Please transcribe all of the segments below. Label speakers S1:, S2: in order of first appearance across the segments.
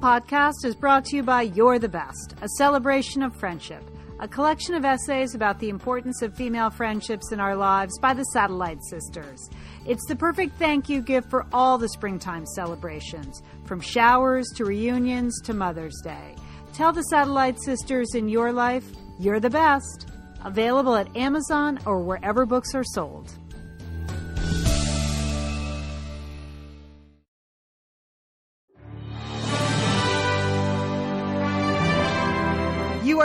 S1: podcast is brought to you by You're the Best, a celebration of friendship, a collection of essays about the importance of female friendships in our lives by the Satellite Sisters. It's the perfect thank you gift for all the springtime celebrations, from showers to reunions to Mother's Day. Tell the Satellite Sisters in your life, you're the best. Available at Amazon or wherever books are sold.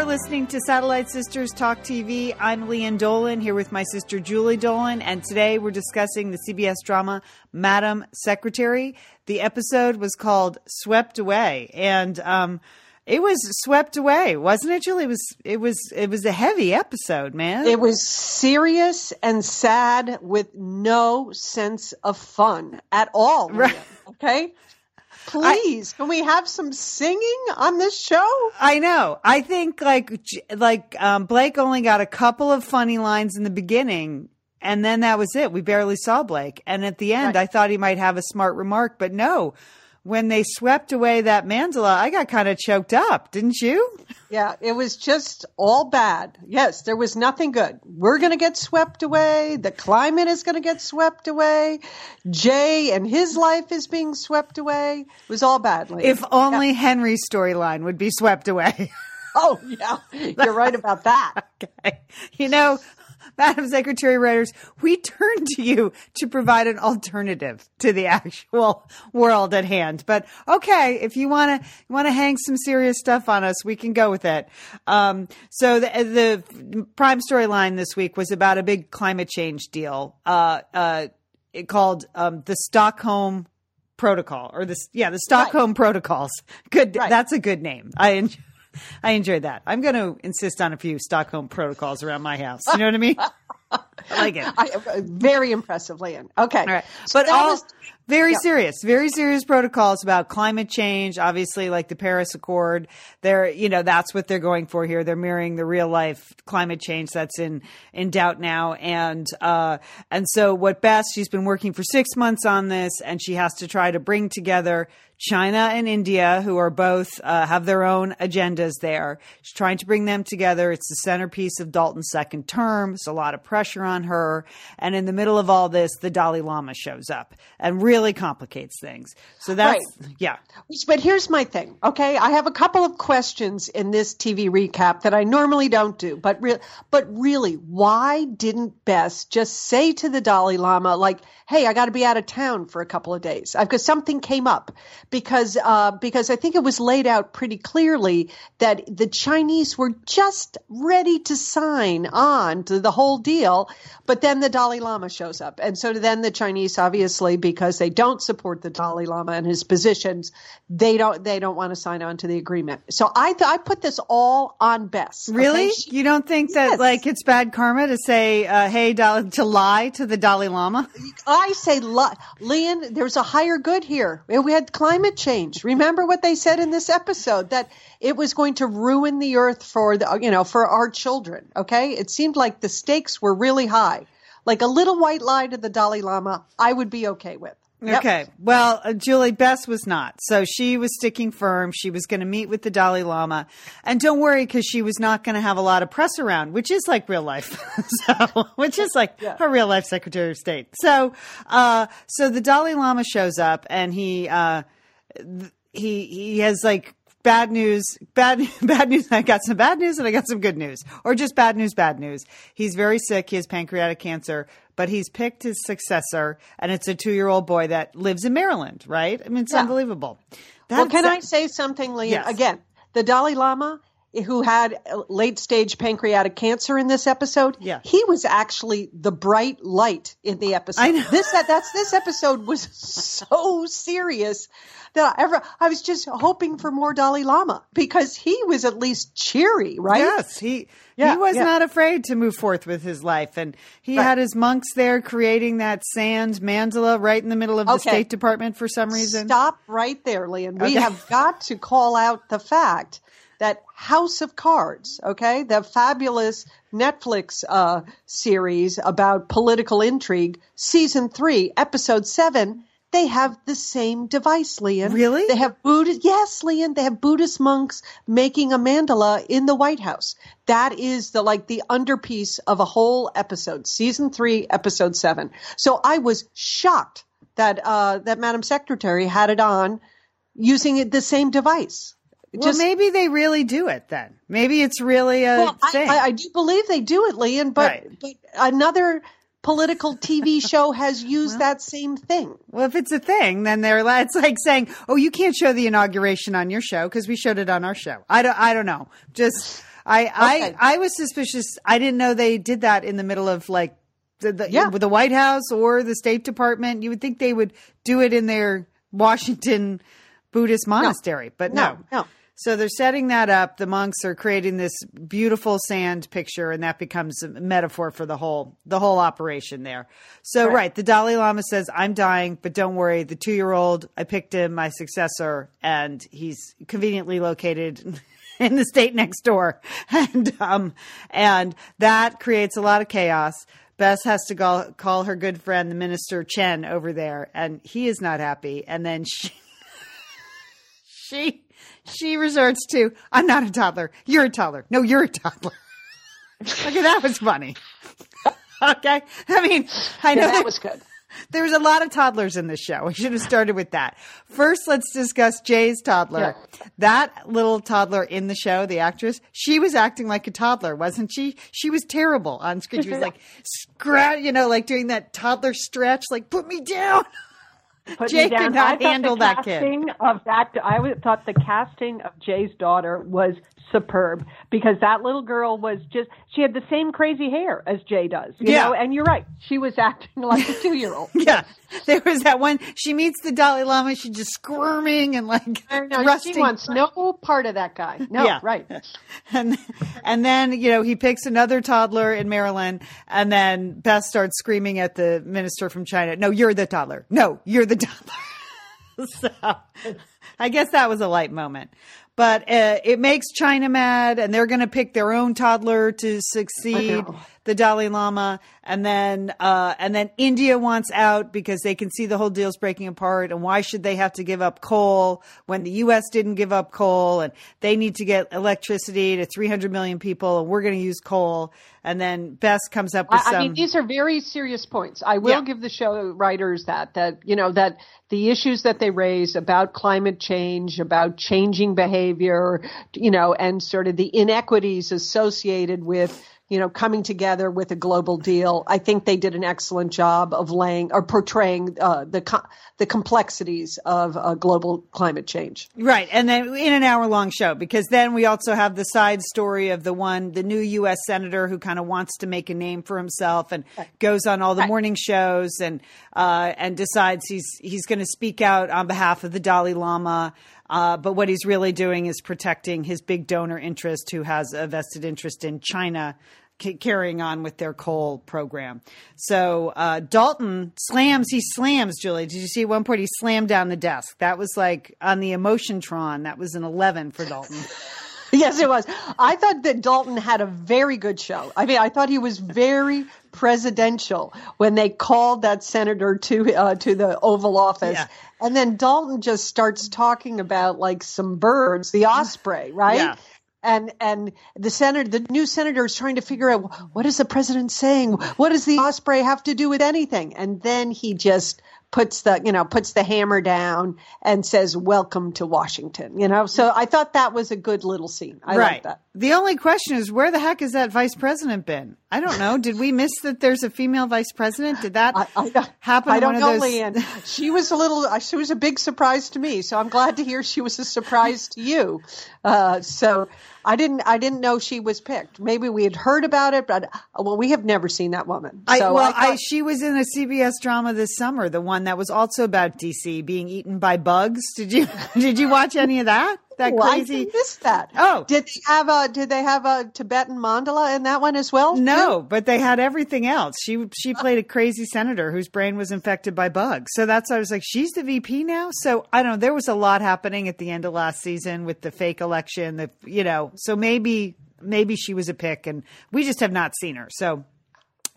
S1: Are listening to Satellite Sisters Talk TV. I'm Lian Dolan here with my sister Julie Dolan, and today we're discussing the CBS drama Madam Secretary. The episode was called Swept Away, and um, it was swept away, wasn't it, Julie? It was. It was. It was a heavy episode, man.
S2: It was serious and sad with no sense of fun at all. Right. Okay. Please, I, can we have some singing on this show?
S1: I know. I think like like um, Blake only got a couple of funny lines in the beginning, and then that was it. We barely saw Blake, and at the end, right. I thought he might have a smart remark, but no when they swept away that mandala, I got kind of choked up, didn't you?
S2: Yeah, it was just all bad. Yes, there was nothing good. We're going to get swept away. The climate is going to get swept away. Jay and his life is being swept away. It was all bad.
S1: If only yeah. Henry's storyline would be swept away.
S2: Oh, yeah. You're right about that.
S1: okay. You know, Madam Secretary writers, we turn to you to provide an alternative to the actual world at hand. But okay, if you want to want to hang some serious stuff on us, we can go with it. Um, so the, the prime storyline this week was about a big climate change deal uh, uh, called um, the Stockholm Protocol, or this yeah the Stockholm right. Protocols. Good, right. that's a good name. I enjoy. I enjoyed that. I'm going to insist on a few Stockholm protocols around my house. You know what I mean? I like it. I,
S2: very impressive, Lian. Okay. All
S1: right. So but all was, very yeah. serious, very serious protocols about climate change. Obviously, like the Paris Accord, they're, you know, that's what they're going for here. They're mirroring the real life climate change that's in, in doubt now. And, uh, and so what Bess, she's been working for six months on this and she has to try to bring together China and India, who are both uh, have their own agendas there. She's trying to bring them together. It's the centerpiece of Dalton's second term. There's a lot of pressure on her. And in the middle of all this, the Dalai Lama shows up and really complicates things. So that's, right. yeah.
S2: But here's my thing, okay? I have a couple of questions in this TV recap that I normally don't do. But, re- but really, why didn't Bess just say to the Dalai Lama, like, hey, I got to be out of town for a couple of days because something came up because uh, because I think it was laid out pretty clearly that the Chinese were just ready to sign on to the whole deal, but then the Dalai Lama shows up, and so then the Chinese obviously because they don't support the Dalai Lama and his positions, they don't they don't want to sign on to the agreement. So I th- I put this all on Bess.
S1: Really, okay? you don't think that yes. like it's bad karma to say uh, hey to lie to the Dalai Lama?
S2: I say, Lian, there's a higher good here. We had climate change. Remember what they said in this episode that it was going to ruin the earth for the, you know, for our children. Okay. It seemed like the stakes were really high. Like a little white lie to the Dalai Lama, I would be okay with.
S1: Yep. Okay. Well, uh, Julie Bess was not. So she was sticking firm. She was going to meet with the Dalai Lama. And don't worry because she was not going to have a lot of press around, which is like real life. so, which is like yeah. a real life Secretary of State. So, uh, so the Dalai Lama shows up and he, uh, he, he has like bad news, bad, bad news. I got some bad news and I got some good news, or just bad news, bad news. He's very sick. He has pancreatic cancer but he's picked his successor, and it's a two year old boy that lives in Maryland, right? I mean, it's yeah. unbelievable.
S2: That's, well, can I say something, Lian? Yes. Again, the Dalai Lama, who had late stage pancreatic cancer in this episode,
S1: yeah.
S2: he was actually the bright light in the episode. I know. This that's this episode was so serious that I ever I was just hoping for more Dalai Lama because he was at least cheery, right?
S1: Yes, he yeah, he was yeah. not afraid to move forth with his life, and he right. had his monks there creating that sand mandala right in the middle of the okay. State Department for some reason.
S2: Stop right there, Lian. We okay. have got to call out the fact that House of Cards, okay, the fabulous Netflix uh, series about political intrigue, season three, episode seven they have the same device, Lian.
S1: Really?
S2: They have Buddhist, yes, Lian, they have Buddhist monks making a mandala in the White House. That is the, like the underpiece of a whole episode, season three, episode seven. So I was shocked that, uh, that Madam Secretary had it on using the same device.
S1: Well,
S2: Just-
S1: maybe they really do it then. Maybe it's really a
S2: well,
S1: thing.
S2: I, I do believe they do it, Lian, but,
S1: Right.
S2: but another political TV show has used that same thing.
S1: well, if it's a thing, then they're it's like saying, "Oh, you can't show the inauguration on your show because we showed it on our show." I don't. I don't know. Just I.
S2: Okay.
S1: I. I was suspicious. I didn't know they did that in the middle of like the, the
S2: Yeah.
S1: with the White House or the State Department. You would think they would do it in their Washington Buddhist monastery, but no.
S2: No, no.
S1: So they're setting that up. The monks are creating this beautiful sand picture, and that becomes a metaphor for the whole the whole operation there. So right, the Dalai Lama says, "I'm dying, but don't worry. The two year old, I picked him, my successor, and he's conveniently located." In the state next door, and um, and that creates a lot of chaos. Bess has to call, call her good friend, the minister Chen, over there, and he is not happy. And then she, she she resorts to i'm not a toddler. You're a toddler. No you're a toddler. Okay that was funny. Okay? I mean i know
S2: Yeah,
S1: there-
S2: that was good.
S1: there's a lot of toddlers in this show. We should have started with that. First let's discuss jay's toddler. That little toddler in the show the actress she was acting like a toddler wasn't she? She was terrible on screen. She was like scratch you know like doing that toddler stretch like put me down
S3: put
S1: Jay
S3: me down.
S1: could not
S3: I
S1: handle that kid.
S3: Of that, I thought the casting of Jay's daughter was superb because that little girl was just she had the same crazy hair as Jay does. You
S1: Yeah.
S3: know, and you're right, she was acting like a two year old.
S1: Yeah, there was that one. She meets the Dalai Lama. She's just squirming and like
S2: No,
S1: thrusting.
S2: she wants no part of that guy. No,
S1: Yeah.
S2: right.
S1: and and then you know he picks another toddler in Maryland, and then Beth starts screaming at the minister from China. No, you're the toddler. No, you're the toddler. so I guess that was a light moment. But uh, it makes China mad, and they're going to pick their own toddler to succeed. The Dalai Lama, and then uh, and then India wants out because they can see the whole deal's breaking apart. And why should they have to give up coal when the U.S. didn't give up coal? And they need to get electricity to 300 million people, and we're going to use coal. And then Bess comes up with
S2: I,
S1: some.
S2: I mean, these are very serious points. I will
S1: Yeah.
S2: give the show writers that that you know that the issues that they raise about climate change, about changing behavior, you know, and sort of the inequities associated with you know coming together with a global deal. I think they did an excellent job of laying or portraying uh, the co- the complexities of uh, global climate change.
S1: Right. And then in an hour long show, because then we also have the side story of the one, the new U.S. Senator who kind of wants to make a name for himself and goes on all the morning shows and, uh, and decides he's, he's going to speak out on behalf of the Dalai Lama. Uh, but what he's really doing is protecting his big donor interest who has a vested interest in China carrying on with their coal program. So uh, Dalton slams, he slams, Julie. Did you see one point he slammed down the desk? That was like on the Emotiontron. That was an 11 for Dalton.
S2: Yes, it was. I thought that Dalton had a very good show. I mean, I thought he was very presidential when they called that senator to uh, to the Oval Office,
S1: Yeah.
S2: and then Dalton just starts talking about like some birds, the osprey, right?
S1: Yeah.
S2: And and the senator, the new senator, is trying to figure out what is the president saying? What does the osprey have to do with anything? And then he just puts the you know puts the hammer down and says welcome to washington you know so i thought that was a good little scene i
S1: right.
S2: like that
S1: The only question is where the heck has that vice president been? I don't know. Did we miss that there's a female vice president? Did that
S2: I, I,
S1: happen?
S2: I don't know,
S1: those-
S2: Lian. She was a little. uh, She was a big surprise to me. So I'm glad to hear she was a surprise to you. Uh, so I didn't. I didn't know she was picked. Maybe we had heard about it, but uh, well, we have never seen that woman.
S1: I, well, I,
S2: thought-
S1: she was in a CBS drama this summer, the one that was also about DC being eaten by bugs. Did you did you watch any of that? That
S2: Oh, I
S1: crazy.
S2: missed that.
S1: Oh.
S2: did they have a? Did they have a Tibetan mandala in that one as well?
S1: No, but they had everything else. She she played a crazy senator whose brain was infected by bugs. So that's I was like, she's the VP now. So I don't know. There was a lot happening at the end of last season with the fake election. The you know, so maybe maybe she was a pick, and we just have not seen her. So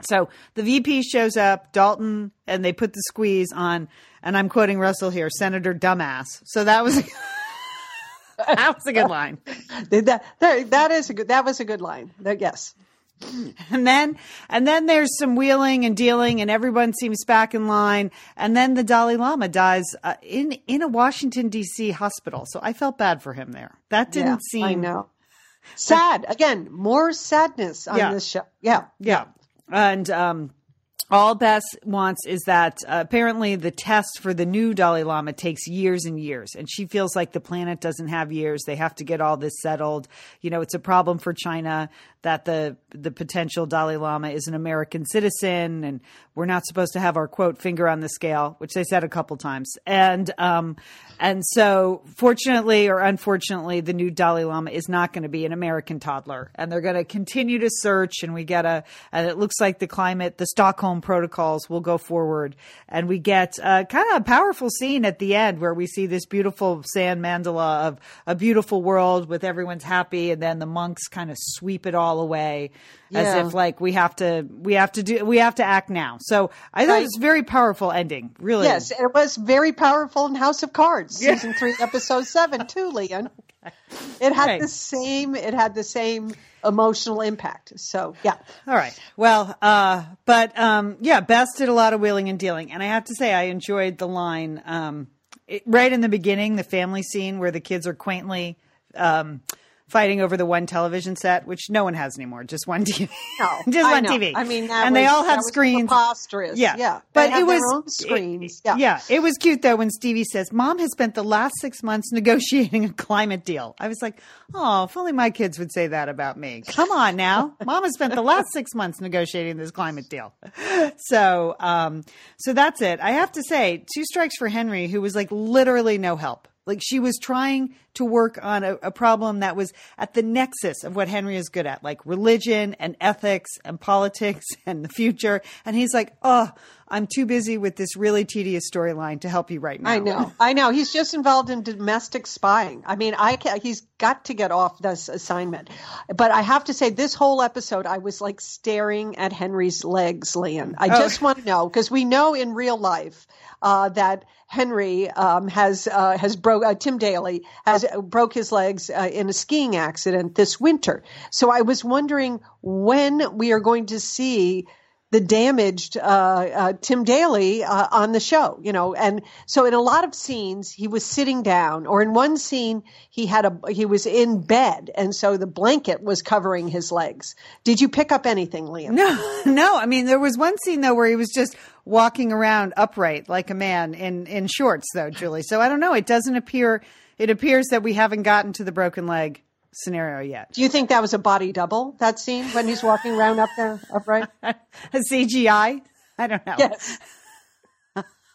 S1: So the VP shows up, Dalton, and they put the squeeze on, and I'm quoting Russell here, Senator Dumbass. So that was that was a good line.
S2: That, that, that is a good, that was a good line. That, yes.
S1: And then, and then there's some wheeling and dealing, and everyone seems back in line. And then the Dalai Lama dies uh, in in a Washington D.C. hospital. So I felt bad for him there. That didn't
S2: Yeah,
S1: seem
S2: I know. Sad. Again, more sadness on
S1: Yeah.
S2: this show. Yeah.
S1: Yeah. And um, all Bess wants is that uh, apparently the test for the new Dalai Lama takes years and years. And she feels like the planet doesn't have years. They have to get all this settled. You know, it's a problem for China that the the potential Dalai Lama is an American citizen and we're not supposed to have our quote finger on the scale, which they said a couple times. And um and so fortunately or unfortunately the new Dalai Lama is not going to be an American toddler and they're going to continue to search and we get a and it looks like the climate the Stockholm protocols will go forward and we get uh, kind of a powerful scene at the end where we see this beautiful sand mandala of a beautiful world with everyone's happy and then the monks kind of sweep it all away as if like we have to we have to do we have to act now. So I thought it was a very powerful ending. Really.
S2: Yes, it was very powerful in House of Cards, season three, episode seven, too, Lian. It had
S1: Right.
S2: the same. It had the same emotional impact. So yeah,
S1: All right. Well, uh, but um, yeah, Bess did a lot of wheeling and dealing, and I have to say I enjoyed the line um, it, right in the beginning, the family scene where the kids are quaintly. Um, Fighting over the one television set, which no one has anymore, just one TV,
S2: No,
S1: just
S2: I
S1: one
S2: know.
S1: TV.
S2: I mean, that
S1: and they all have screens.
S2: preposterous.
S1: Yeah,
S2: Yeah,
S1: but it was
S2: screens.
S1: it-
S2: yeah.
S1: it was cute though when Stevie says, "Mom has spent the last six months negotiating a climate deal." I was like, "Oh, if only my kids would say that about me." Come on now, Mom has spent the last six months negotiating this climate deal. So, um, so that's it. I have to say, two strikes for Henry, who was like literally no help. Like she was trying to work on a, a problem that was at the nexus of what Henry is good at, like religion and ethics and politics and the future. And he's like, oh, I'm too busy with this really tedious storyline to help you right now.
S2: I know, I know. He's just involved in domestic spying. I mean, I can, he's got to get off this assignment. But I have to say, this whole episode, I was like staring at Henry's legs, Lian. I
S1: Oh.
S2: just want to know because we know in real life uh, that Henry um, has uh, has broke uh, Tim Daly has broke his legs uh, in a skiing accident this winter. So I was wondering when we are going to see the damaged uh, uh, Tim Daly uh, on the show, you know, and so in a lot of scenes he was sitting down, or in one scene he had a he was in bed, and so the blanket was covering his legs. Did you pick up anything, Lian?
S1: No, no. I mean, there was one scene though where he was just walking around upright like a man in in shorts, though, Julie. So I don't know. It doesn't appear. It appears that we haven't gotten to the broken leg scenario yet.
S2: Do you think that was a body double? That scene when he's walking around up there upright?
S1: A CGI? I don't know.
S2: Yes.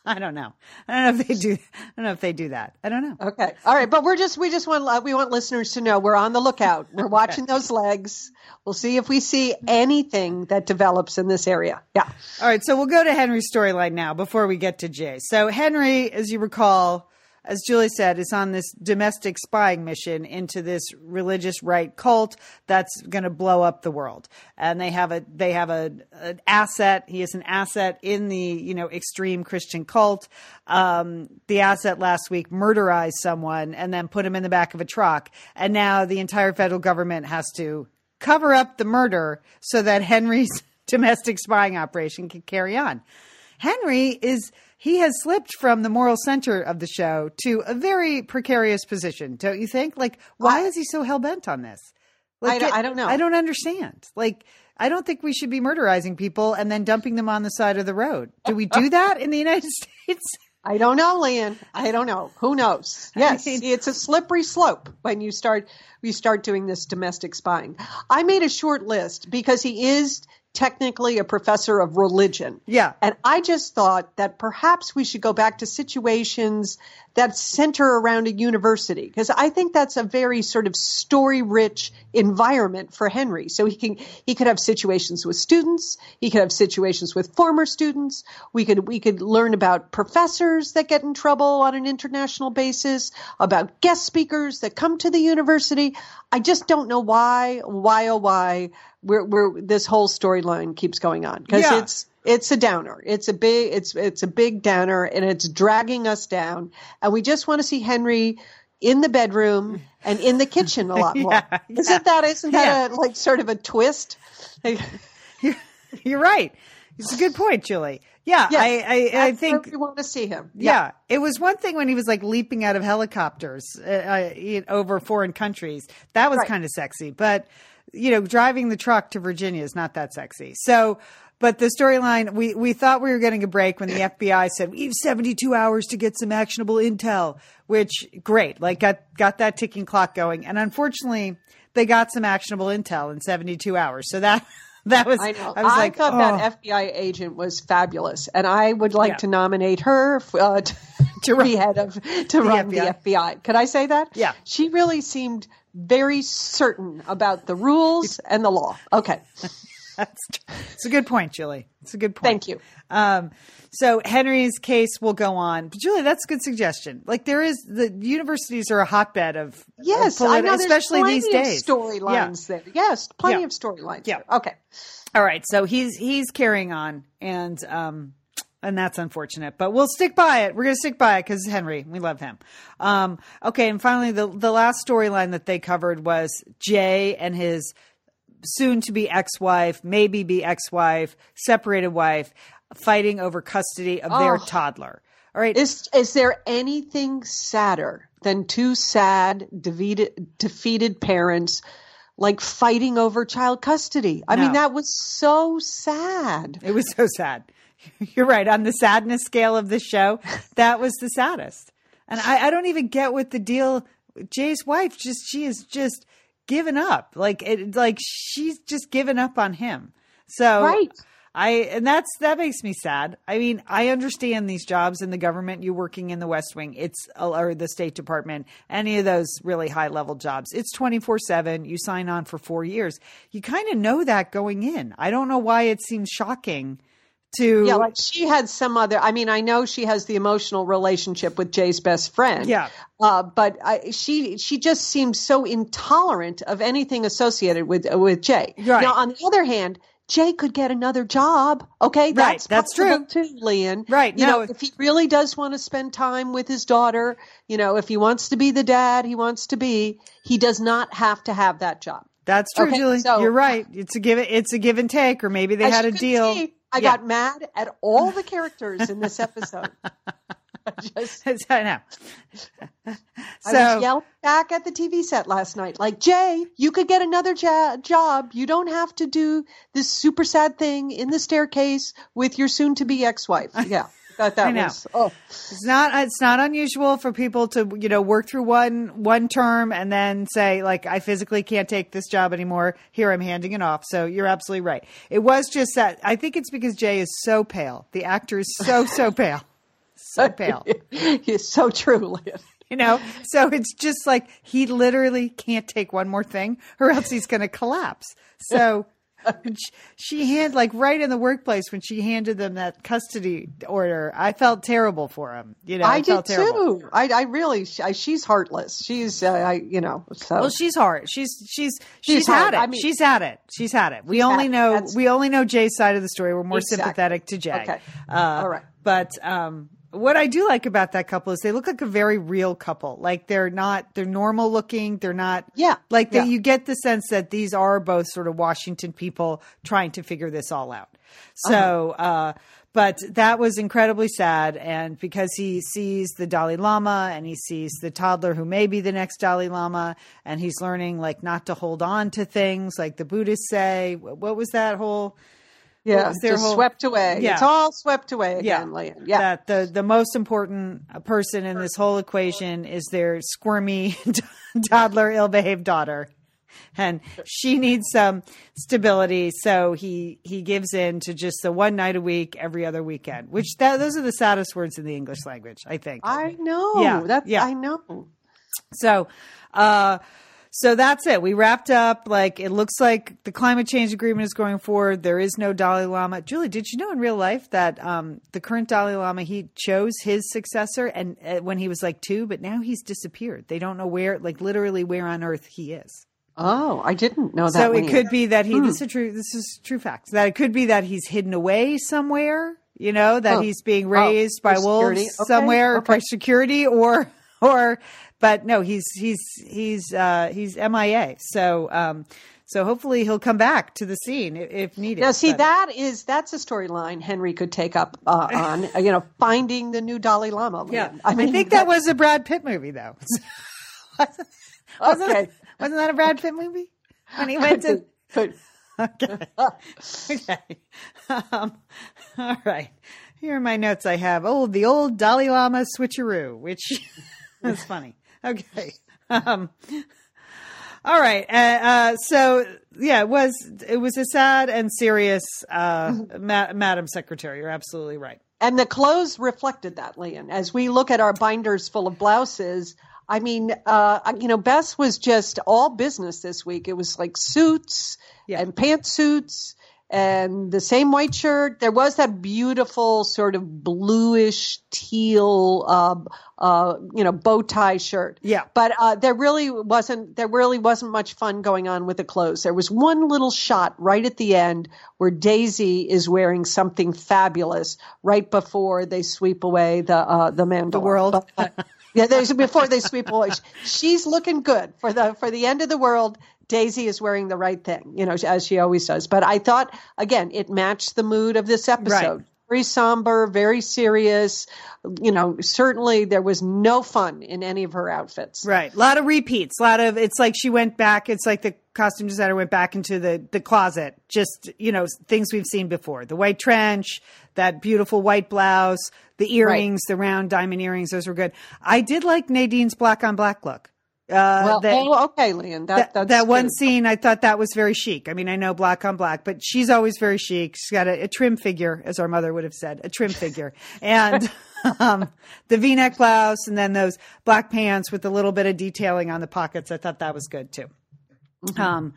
S1: I don't know. I don't know if they do. I don't know if they do that. I don't know.
S2: Okay. All right. But we're just, we just want, uh, we want listeners to know we're on the lookout. We're watching those legs. We'll see if we see anything that develops in this area. Yeah.
S1: All right, so we'll go to Henry's storyline now before we get to Jay. So Henry, as you recall, as Julie said, is on this domestic spying mission into this religious right cult that's going to blow up the world. And they have a they have a an asset. He is an asset in the you know extreme Christian cult. Um, the asset last week murderized someone and then put him in the back of a truck. And now the entire federal government has to cover up the murder so that Henry's domestic spying operation can carry on. Henry is he has slipped from the moral center of the show to a very precarious position, don't you think? Like, why is he so hell bent on this? Like,
S2: I don't- I don't know.
S1: I don't understand. Like, I don't think we should be murderizing people and then dumping them on the side of the road. Do we do that in the United States?
S2: I don't know, Lian. I don't know. Who knows? Yes,
S1: mean-
S2: it's a slippery slope when you start you start doing this domestic spying. I made a short list because he is technically a professor of religion.
S1: Yeah.
S2: And I just thought that perhaps we should go back to situations that center around a university because I think that's a very sort of story rich environment for Henry. So he can he could have situations with students, he could have situations with former students. We could we could learn about professors that get in trouble on an international basis, about guest speakers that come to the university. I just don't know why why oh why we're, we're this whole storyline keeps going on because
S1: Yeah.
S2: it's It's a downer. It's a big it's it's a big downer and it's dragging us down. And we just want to see Henry in the bedroom and in the kitchen a lot more.
S1: Yeah,
S2: Isn't that isn't that a like sort of a twist?
S1: You're right. It's a good point, Julie. Yeah,
S2: Yes,
S1: I, I, I think
S2: we want to see him.
S1: Yeah. it was one thing when he was like leaping out of helicopters uh, uh, over foreign countries. That was
S2: Right.
S1: kind of sexy, but you know, driving the truck to Virginia is not that sexy. So, but the storyline, we we thought we were getting a break when the FBI said we have 72 hours to get some actionable intel, which great, like got got that ticking clock going. And unfortunately, they got some actionable intel in 72 hours. So that that was
S2: I know. I,
S1: was like,
S2: thought
S1: oh.
S2: that FBI agent was fabulous, and I would like
S1: Yeah.
S2: to nominate her uh, to, to
S1: run-
S2: be head of to run the
S1: FBI.
S2: FBI. Could I say that?
S1: Yeah.
S2: She really seemed very certain about the rules and the law. Okay.
S1: That's it's a good point, Julie. It's a good point.
S2: Thank you.
S1: Um, so Henry's case will go on, but Julie, that's a good suggestion. Like there is the universities are a hotbed of of
S2: Yes,
S1: politi-
S2: I know.
S1: Especially these days.
S2: Of storylines there. Yes, plenty
S1: Yeah.
S2: of storylines.
S1: Yeah.
S2: there. Okay.
S1: All right, so he's he's carrying on, and um, and that's unfortunate, but we'll stick by it. We're gonna stick by it because Henry, we love him. Um, okay, and finally, the the last storyline that they covered was Jay and his soon to be ex wife, maybe be ex wife, separated wife, fighting over custody of their
S2: Oh.
S1: toddler. All right,
S2: Is is there anything sadder than two sad, defeated, defeated parents like fighting over child custody? I
S1: No.
S2: mean, that was so sad.
S1: It was so sad. You're right. On the sadness scale of the show, that was the saddest. And I, I don't even get what the deal. Jay's wife just she is just given up. Like it like she's just given up on him. So
S2: Right.
S1: I and that's that makes me sad. I mean, I understand these jobs in the government. You working in the West Wing, it's or the State Department, any of those really high level jobs. It's twenty four seven. You sign on for four years. You kind of know that going in. I don't know why it seems shocking to
S2: Yeah, like she had some other. I mean, I know she has the emotional relationship with Jay's best friend.
S1: Yeah.
S2: uh, but I, she she just seems so intolerant of anything associated with with Jay.
S1: Right.
S2: Now, on the other hand. Jay could get another job. Okay, that's
S1: that's
S2: possible too, Lian.
S1: Right,
S2: You
S1: no.
S2: know, if he really does want to spend time with his daughter, you know, if he wants to be the dad he wants to be, he does not have to have that job.
S1: That's true,
S2: Okay,
S1: Julie.
S2: so-
S1: You're right. It's a give it's a give and take, or maybe they had a deal.
S2: see, I
S1: Yeah.
S2: got mad at all the characters in this episode. I just
S1: I know.
S2: I
S1: so
S2: was yelling back at the TV set last night, like Jay, you could get another ja- job. You don't have to do this super sad thing in the staircase with your soon-to-be ex-wife. Yeah, I thought that
S1: I know.
S2: was. Oh,
S1: it's not it's not unusual for people to you know work through one one term and then say like I physically can't take this job anymore. Here I'm handing it off. So you're absolutely right. It was just that I think it's because Jay is so pale. The actor is so so pale, so pale.
S2: it's so true, Leah.
S1: You know, so it's just like he literally can't take one more thing, or else he's going to collapse. So she hand like right in the workplace when she handed them that custody order. I felt terrible for him. You know,
S2: I
S1: felt
S2: did
S1: terrible.
S2: too. I, I really, I, she's heartless. She's, uh, I, you know, so.
S1: Well, she's hard. She's she's she's,
S2: She's
S1: had
S2: hard.
S1: it.
S2: I mean-
S1: she's had it. She's had it. We only
S2: it.
S1: know we only know Jay's side of the story. We're more
S2: Exactly.
S1: sympathetic to Jay.
S2: Okay.
S1: Uh,
S2: All right.
S1: But um, what I do like about that couple is they look like a very real couple. Like they're not they're normal looking. They're not
S2: Yeah.
S1: Like they, you get the sense that these are both sort of Washington people trying to figure this all out. So. uh but that was incredibly sad. And because he sees the Dalai Lama and he sees the toddler who may be the next Dalai Lama, and he's learning like not to hold on to things like the Buddhists say. What was that whole?
S2: Yeah, just
S1: whole-
S2: swept away.
S1: Yeah.
S2: It's all swept away
S1: Yeah.
S2: again, Yeah.
S1: That the, the most important person in this whole equation is their squirmy toddler, ill behaved daughter. And she needs some stability, so he he gives in to just the one night a week, every other weekend. Which that those are the saddest words in the English language, I think.
S2: I know.
S1: Yeah,
S2: That's,
S1: yeah.
S2: I know.
S1: So, uh, so that's it. We wrapped up. Like it looks like the climate change agreement is going forward. There is no Dalai Lama. Julie, did you know in real life that um, the current Dalai Lama he chose his successor and uh, when he was like two, but now he's disappeared. They don't know where, like literally where on earth he is.
S2: Oh, I didn't know that.
S1: So it could be that he.
S2: Hmm.
S1: This is true. This is true facts. That it could be that he's hidden away somewhere. You know that
S2: Oh.
S1: he's being
S2: Oh,
S1: raised by wolves.
S2: Okay,
S1: somewhere, or
S2: okay.
S1: by security, or or. But no, he's he's he's uh, he's MIA. So um, so hopefully he'll come back to the scene if, needed.
S2: Now, see,
S1: But-
S2: that is that's a storyline Henry could take up uh, on. You know, finding the new Dalai Lama.
S1: Yeah,
S2: man.
S1: I, think that was a Brad Pitt movie, though. wasn't, wasn't,
S2: Okay.
S1: wasn't that a Brad Pitt movie when he went to?
S2: Could-
S1: Okay. okay. Um, all right. Here are my notes I have. Oh, the old Dalai Lama switcheroo, which is funny. Okay. Um, all right. Uh, uh, so yeah, it was it was a sad and serious uh, ma- Madam Secretary. You're absolutely right.
S2: And the clothes reflected that, Lian. As we look at our binders full of blouses, I mean, uh, you know, Bess was just all business this week. It was like suits
S1: Yeah.
S2: and pantsuits and the same white shirt. There was that beautiful sort of bluish teal, uh, uh, you know, bow tie shirt.
S1: Yeah.
S2: But uh, there really wasn't there really wasn't much fun going on with the clothes. There was one little shot right at the end where Daisy is wearing something fabulous right before they sweep away the uh, the mandala.
S1: The world.
S2: But, yeah, there's before they sweep away. She's looking good for the for the end of the world. Daisy is wearing the right thing, you know, as she always does. But I thought again, it matched the mood of this episode.
S1: Right.
S2: Very somber, very serious. You know, certainly there was no fun in any of her outfits.
S1: Right. A lot of repeats. A lot of it's like she went back. It's like the costume designer went back into the the closet. Just you know things we've seen before. The white trench, that beautiful white blouse, the earrings, the round diamond earrings. Those were good. I did like Nadine's black on black look. Uh,
S2: Well,
S1: that-
S2: oh, okay, Lian. That
S1: that, that one scene, I thought that was very chic. I mean, I know black on black, but she's always very chic. She's got a, a trim figure, as our mother would have said, a trim figure, and um, the V-neck blouse, and then those black pants with a little bit of detailing on the pockets. I thought that was good too.
S2: Mm-hmm.
S1: Um,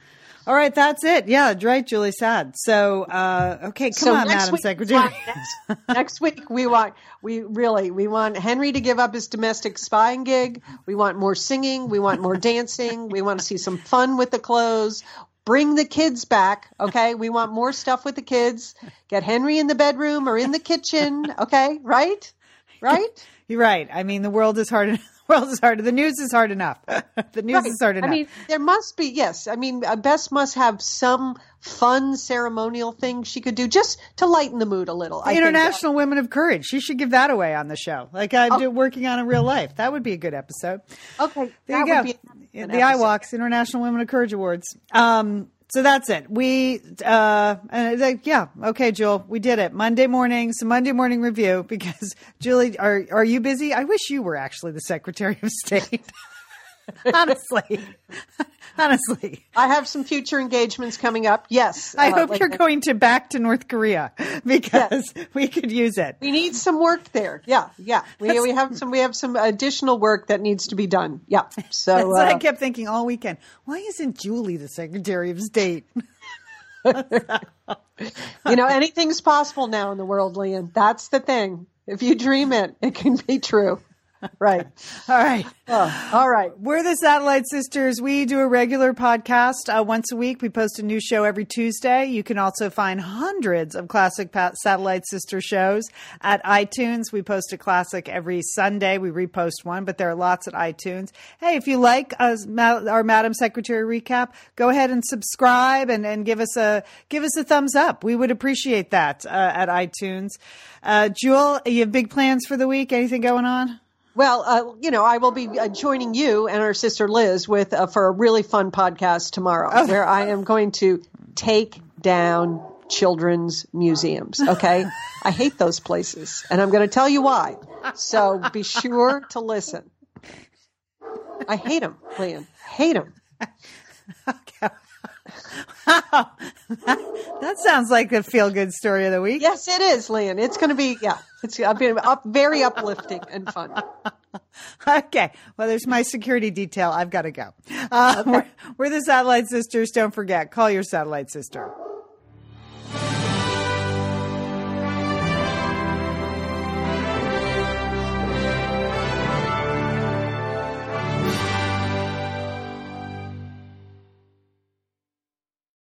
S1: all right, that's it. Yeah, right, Julie. Sad. So, uh, okay, come
S2: So
S1: on, Madam
S2: week,
S1: Secretary.
S2: next, next week we want we really we want Henry to give up his domestic spying gig. We want more singing. We want more dancing. We want to see some fun with the clothes. Bring the kids back, okay? We want more stuff with the kids. Get Henry in the bedroom or in the kitchen, okay? Right? Right?
S1: You're right. I mean, the world is hard. The world is hard. The news is hard enough. the news
S2: Right.
S1: is hard enough.
S2: I mean, there must be yes. I mean, uh, Bess must have some fun ceremonial thing she could do just to lighten the mood a little. I think
S1: International Women of Courage. She should give that away on the show, like I'm do, working on in real life. That would be a good episode.
S2: Okay,
S1: There
S2: that
S1: you go.
S2: would be an
S1: the
S2: episode.
S1: IWOC International Women of Courage Awards. Um, so that's it. We, uh, and like, yeah, okay, Jewel, we did it. Monday morning, some Monday morning review because Julie, are are you busy? I wish you were actually the Secretary of State. honestly, honestly,
S2: I have some future engagements coming up. Yes,
S1: I
S2: uh,
S1: hope
S2: like-
S1: you're going to back to North Korea because we could use it.
S2: We need some work there. Yeah, yeah. We we have some we have some additional work that needs to be done. Yeah. So
S1: That's what I
S2: uh,
S1: kept thinking all weekend. Why isn't Julie the Secretary of State?
S2: you know anything's possible now in the world, Lian. That's the thing. If you dream it, it can be true. Right.
S1: All right.
S2: Oh, all right.
S1: We're the Satellite Sisters. We do a regular podcast uh, once a week. We post a new show every Tuesday. You can also find hundreds of classic Satellite Sister shows at iTunes. We post a classic every Sunday. We repost one, but there are lots at iTunes. Hey, if you like us, our Madam Secretary recap, go ahead and subscribe and, and give us a give us a thumbs up. We would appreciate that uh, at iTunes. Uh, Jewel, you have big plans for the week? Anything going on?
S2: Well, uh, you know, I will be uh, joining you and our sister Liz with uh, for a really fun podcast tomorrow, where I am going to take down children's museums. Okay, I hate those places, and I'm going to tell you why. So be sure to listen. I hate them, Lian. Hate them.
S1: That sounds like a feel good story of the week.
S2: Yes, it is, Lian. It's going to be yeah. It's uh, been up, very uplifting and fun.
S1: Okay. Well, there's my security detail. I've got to go. Uh, we're, we're the Satellite Sisters. Don't forget, call your Satellite Sister.